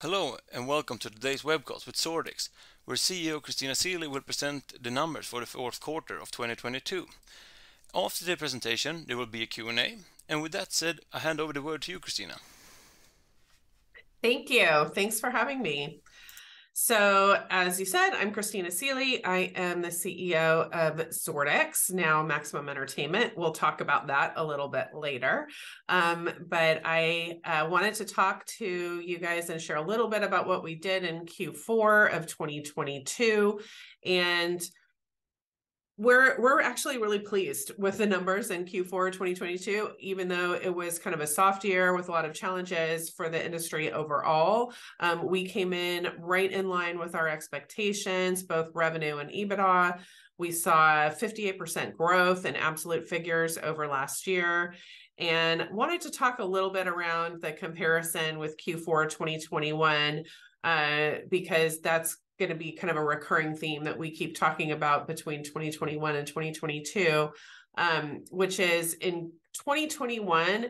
Hello, and welcome to today's webcast with Zordix, where CEO Christina Seelye will present the numbers for the fourth quarter of 2022. After the presentation, there will be a Q&A. And With that said, I hand over the word to you, Christina. Thank you. Thanks for having me. So, as you said, I'm Christina Seelye. I am the CEO of Zordix, now Maximum Entertainment. We'll talk about that a little bit later. Um, but I wanted to talk to you guys and share a little bit about what we did in Q4 of 2022. We're we're actually really pleased with the numbers in Q4 2022, even though it was kind of a soft year with a lot of challenges for the industry overall. Um, we came in right in line with our expectations, both revenue and EBITDA. We saw 58% growth in absolute figures over last year. And wanted to talk a little bit around the comparison with Q4 2021, uh, because that's gonna be kind of a recurring theme that we keep talking about between 2021 and 2022. Um, which is in 2021,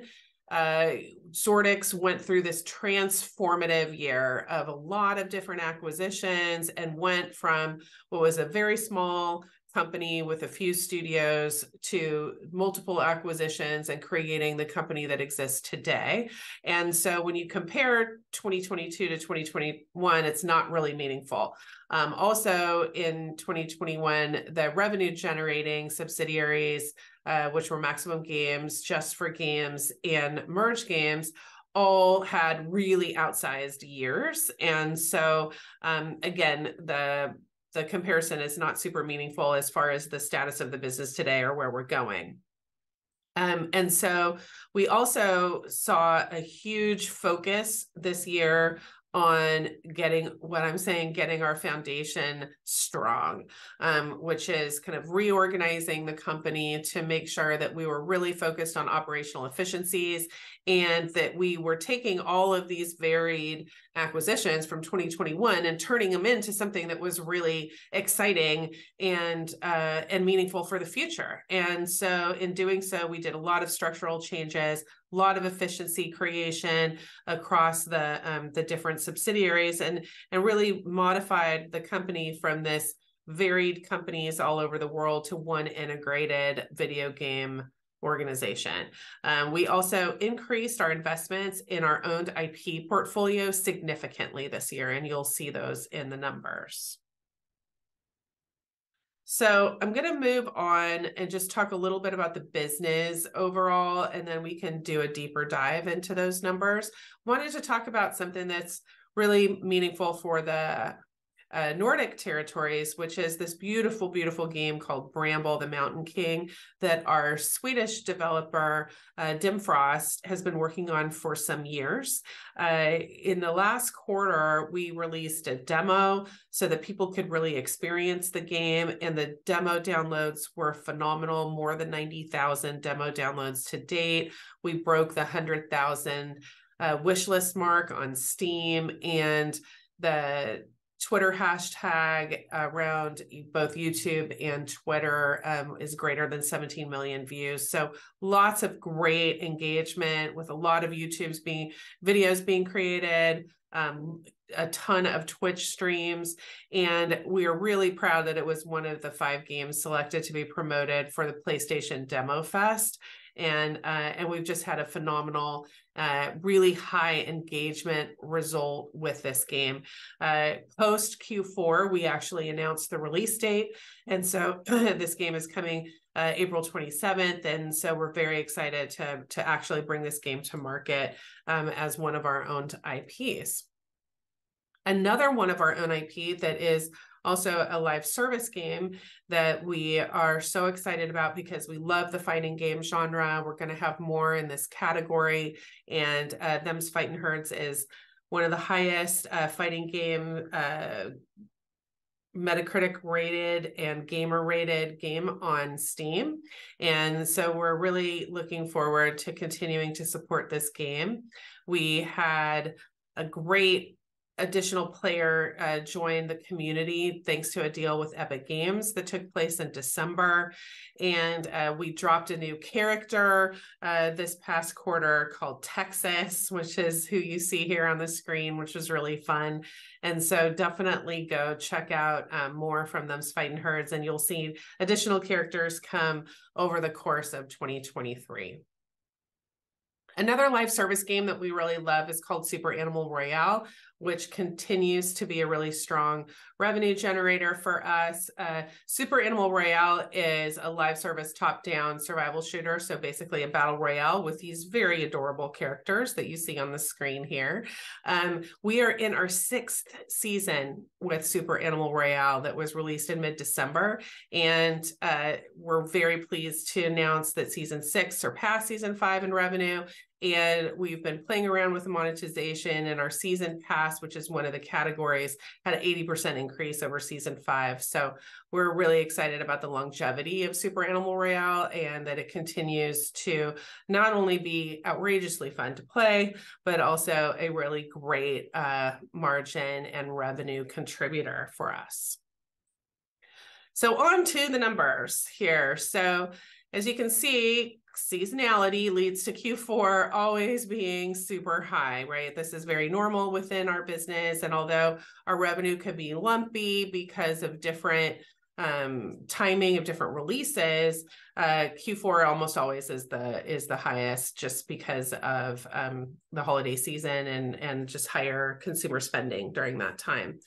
uh, Zordix went through this transformative year of a lot of different acquisitions and went from what was a very small company with a few studios to multiple acquisitions and creating the company that exists today. And so when you compare 2022 to 2021, it's not really meaningful. Also in 2021, the revenue-generating subsidiaries, which were Maximum Games, Just for Games, and Merge Games, all had really outsized years. And so, um, again, the comparison is not super meaningful as far as the status of the business today or where we're going. Um, and so we also saw a huge focus this year on getting, what I'm saying, getting our foundation strong, which is kind of reorganizing the company to make sure that we were really focused on operational efficiencies, and that we were taking all of these varied acquisitions from 2021 and turning them into something that was really exciting and uh, and meaningful for the future. And so, in doing so, we did a lot of structural changes, a lot of efficiency creation across the um, the different subsidiaries, and and really modified the company from this varied companies all over the world to one integrated video game organization. Um, we also increased our investments in our owned IP portfolio significantly this year, and you'll see those in the numbers. So I'm gonna move on and just talk a little bit about the business overall, and then we can do a deeper dive into those numbers. Wanted to talk about something that's really meaningful for the Uh, Nordic territories, which is this beautiful beautiful game called Bramble: The Mountain King, that our Swedish developer, uh, Dimfrost, has been working on for some years. Uh, in the last quarter, we released a demo so that people could really experience the game, and the demo downloads were phenomenal. More than 90,000 demo downloads to date. We broke the 100,000 wishlist mark on Steam, and the Twitter hashtag uh, around both YouTube and Twitter um, is greater than 17 million views. So lots of great engagement with a lot of YouTube's being videos being created, um, a ton of Twitch streams, and we are really proud that it was one of the five games selected to be promoted for the PlayStation Demo Fest. And uh, we've just had a phenomenal, Uh, really high engagement result with this game. Uh, post Q4, we actually announced the release date, And so this game is coming uh, April 27th, And so we're very excited to actually bring this game to market um, as one of our owned IPs. Another one of our own IP that is also a live service game that we are so excited about because we love the fighting game genre, we're gonna have more in this category, and uh, Them's Fightin' Herds is one of the highest fighting game Metacritic-rated and gamer-rated game on Steam. And so we're really looking forward to continuing to support this game. We had a great additional player uh, joined the community thanks to a deal with Epic Games that took place in December. And uh, we dropped a new character uh, this past quarter called Texas, which is who you see here on the screen, which was really fun. And so definitely go check out um, more from Them's Fighting Herds, and you'll see additional characters come over the course of 2023. Another live service game that we really love is called Super Animal Royale, which continues to be a really strong revenue generator for us. Uh, Super Animal Royale is a live service top down survival shooter. So basically, a battle royale with these very adorable characters that you see on the screen here. Um, we are in our sixth season with Super Animal Royale that was released in mid December. And uh, we're very pleased to announce that season six surpassed season five in revenue and we've been playing around with the monetization and our season pass which is one of the categories had an 80% increase over season five. So we're really excited about the longevity of super animal royale and that it continues to not only be outrageously fun to play but also a really great uh, margin and revenue contributor for us. So on to the numbers here. So as you can see, seasonality leads to Q4 always being super high, right? This is very normal within our business. And although our revenue could be lumpy because of different um, timing of different releases, uh, Q4 almost always is the is the highest just because of um, the holiday season and and just higher consumer spending during that time.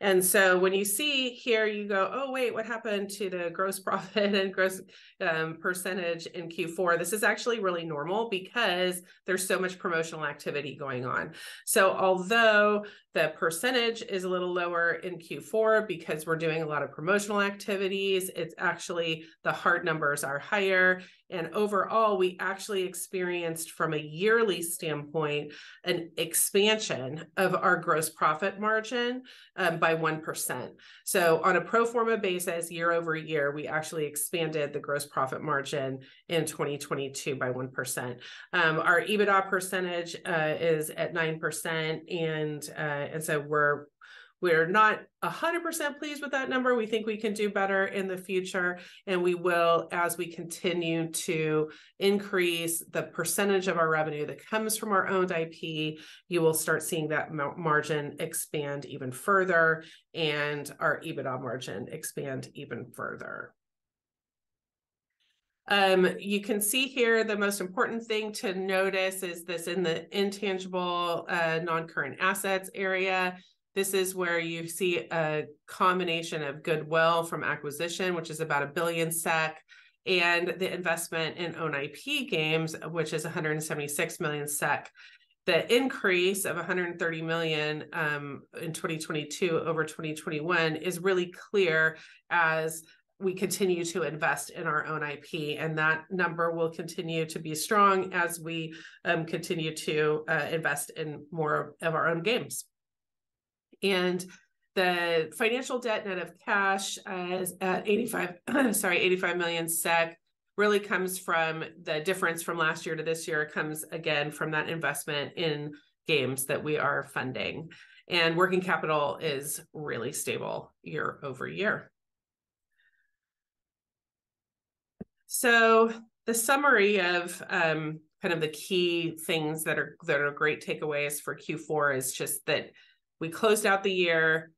And so when you see here, you go, oh, wait, what happened to the gross profit and gross um, percentage in Q4? This is actually really normal because there's so much promotional activity going on. So although the percentage is a little lower in Q4 because we're doing a lot of promotional activities, it's actually the hard numbers are higher. And overall, we actually experienced from a yearly standpoint an expansion of our gross profit margin um, by 1%. So, on a pro forma basis, year over year, we actually expanded the gross profit margin in 2022 by 1%. Um, our EBITDA percentage uh, is at 9%. And, uh, and so we're we're not 100% pleased with that number. We think we can do better in the future, and we will as we continue to increase the percentage of our revenue that comes from our owned IP. You will start seeing that margin expand even further and our EBITDA margin expand even further. Um, you can see here the most important thing to notice is this in the intangible uh, non-current assets area. This is where you see a combination of goodwill from acquisition, which is about a billion SEK, and the investment in own IP games, which is 176 million SEK. The increase of 130 million um, in 2022 over 2021 is really clear as we continue to invest in our own IP, and that number will continue to be strong as we um, continue to uh, invest in more of our own games. And the financial debt net of cash is at 85, sorry, 85 million SEK really comes from the difference from last year to this year comes again from that investment in games that we are funding. And working capital is really stable year over year. So the summary of um, kind of the key things that are that are great takeaways for Q4 is just that we closed out the year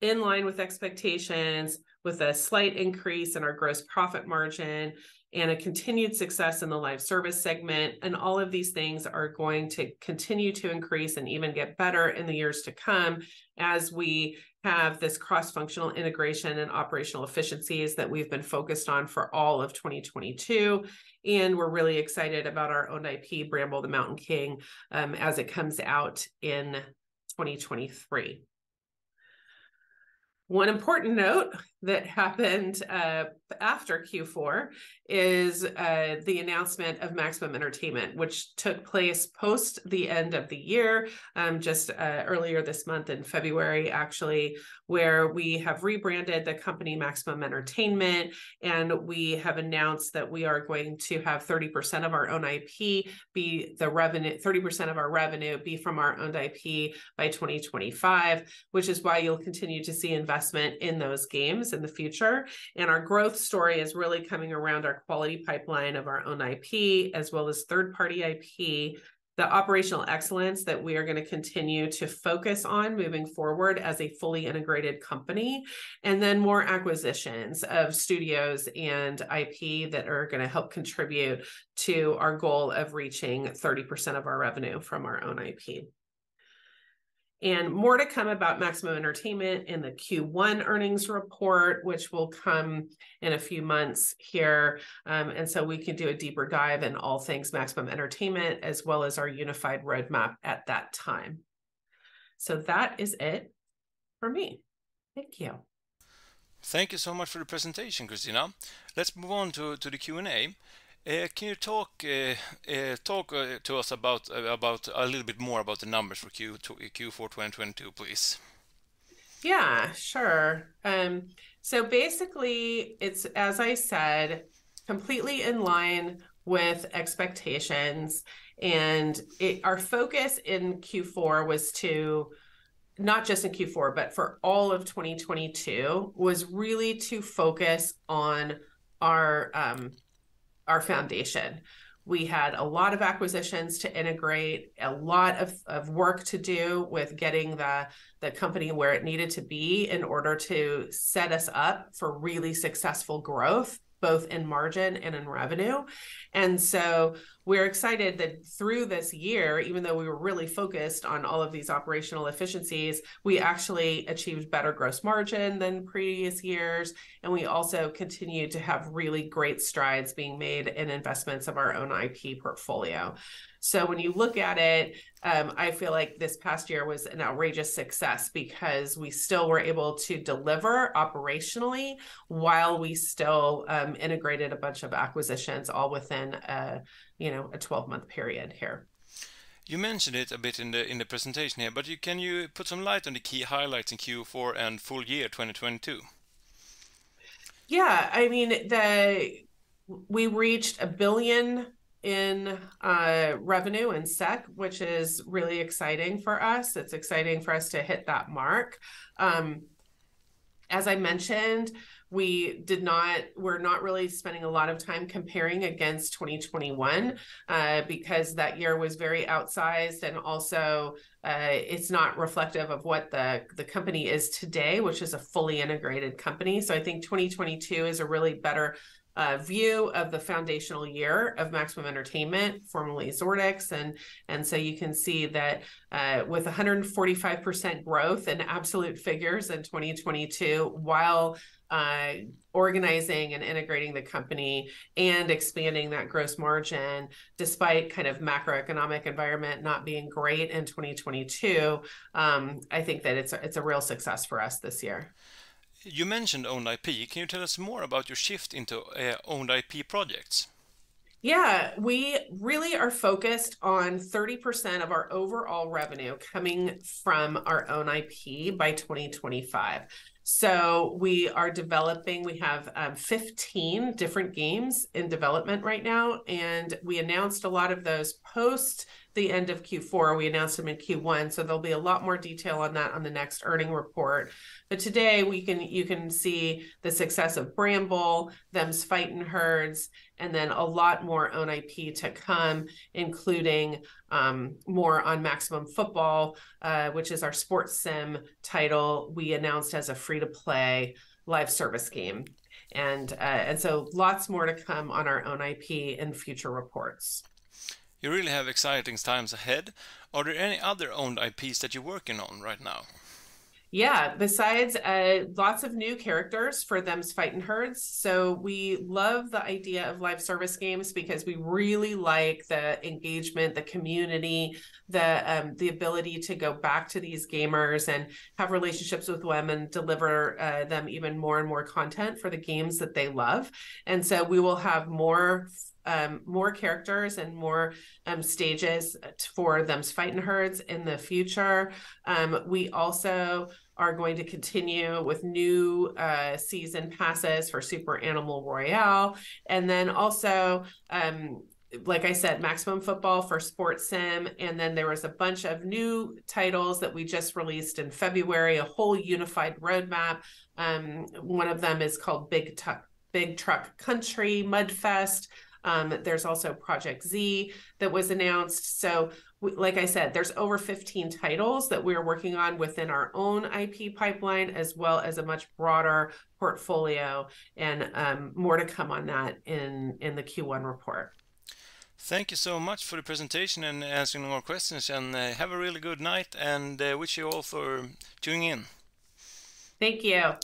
in line with expectations with a slight increase in our gross profit margin and a continued success in the live service segment. And all of these things are going to continue to increase and even get better in the years to come as we have this cross functional integration and operational efficiencies that we've been focused on for all of 2022. And we're really excited about our own IP, Bramble the Mountain King, um, as it comes out in 2023. One important note that happened uh, after Q4 is uh, the announcement of Maximum Entertainment, which took place post the end of the year, um, just uh, earlier this month in February, actually, where we have rebranded the company Maximum Entertainment. And we have announced that we are going to have 30% of our own IP be the revenue, 30% of our revenue be from our owned IP by 2025, which is why you'll continue to see investment in those games in the future. And our growth story is really coming around our quality pipeline of our own IP as well as third party IP the operational excellence that we are going to continue to focus on moving forward as a fully integrated company, and then more acquisitions of studios and IP that are going to help contribute to our goal of reaching 30% of our revenue from our own IP and more to come about Maximum Entertainment in the Q1 earnings report, which will come in a few months here. Um, and so we can do a deeper dive in all things Maximum Entertainment, as well as our unified roadmap at that time. So that is it for me. Thank you. Thank you so much for the presentation, Christina. Let's move on to, to the Q&A. Uh, can you talk uh, talk to us about a little bit more about the numbers for Q Q4 2022, please? Yeah, sure. Um, so basically, it's as I said, completely in line with expectations, and our focus in Q4 was to not just in Q4, but for all of 2022 was really to focus on our um, our foundation. We had a lot of acquisitions to integrate, a lot of, of work to do with getting the, the company where it needed to be in order to set us up for really successful growth both in margin and in revenue. And so we're excited that through this year, even though we were really focused on all of these operational efficiencies, we actually achieved better gross margin than previous years. And we also continue to have really great strides being made in investments of our own IP portfolio. So when you look at it, um, I feel like this past year was an outrageous success because we still were able to deliver operationally while we still um, integrated a bunch of acquisitions all within a you know a 12 month period here. You mentioned it a bit in the in the presentation here, but you, can you put some light on the key highlights in Q4 and full year 2022? Yeah, I mean the we reached a billion in uh, revenue and SEC, which is really exciting for us. It's exciting for us to hit that mark. Um, as I mentioned, we did not we're not really spending a lot of time comparing against 2021 uh, because that year was very outsized and also uh, it's not reflective of what the the company is today which is a fully integrated company so i think 2022 is a really better uh, view of the foundational year of Maximum Entertainment, formerly Zordix, and and so you can see that uh, with 145% growth in absolute figures in 2022, while uh, organizing and integrating the company and expanding that gross margin, despite kind of macroeconomic environment not being great in 2022, um, I think that it's a, it's a real success for us this year. You mentioned owned IP. Can you tell us more about your shift into uh, owned IP projects? Yeah, we really are focused on 30% of our overall revenue coming from our own IP by 2025. So we are developing, we have um, 15 different games in development right now. And we announced a lot of those post the end of Q4. We announced them in Q1, so there'll be a lot more detail on that on the next earning report. But today we can you can see the success of Bramble, them's fighting herds, and then a lot more own IP to come, including um, more on Maximum Football, uh, which is our sports sim title we announced as a free to play live service game. And uh, and so lots more to come on our own IP in future reports. You really have exciting times ahead. Are there any other owned IPs that you're working on right now? Yeah, besides uh, lots of new characters for them's fighting herds. So we love the idea of live service games because we really like the engagement, the community, the um, the ability to go back to these gamers and have relationships with them and deliver uh, them even more and more content for the games that they love. And so we will have more um, more characters and more um, stages for them's fighting herds in the future. Um, we also are going to continue with new uh, season passes for Super Animal Royale, and then also um, like I said, maximum football for sports sim. And then there was a bunch of new titles that we just released in February, a whole unified roadmap. Um, one of them is called Big Tuck. Big Truck Country Mudfest. Um, there's also Project Z that was announced. So, we, like I said, there's over 15 titles that we're working on within our own IP pipeline, as well as a much broader portfolio, and um, more to come on that in in the Q1 report. Thank you so much for the presentation and answering more questions. And uh, have a really good night. And uh, wish you all for tuning in. Thank you.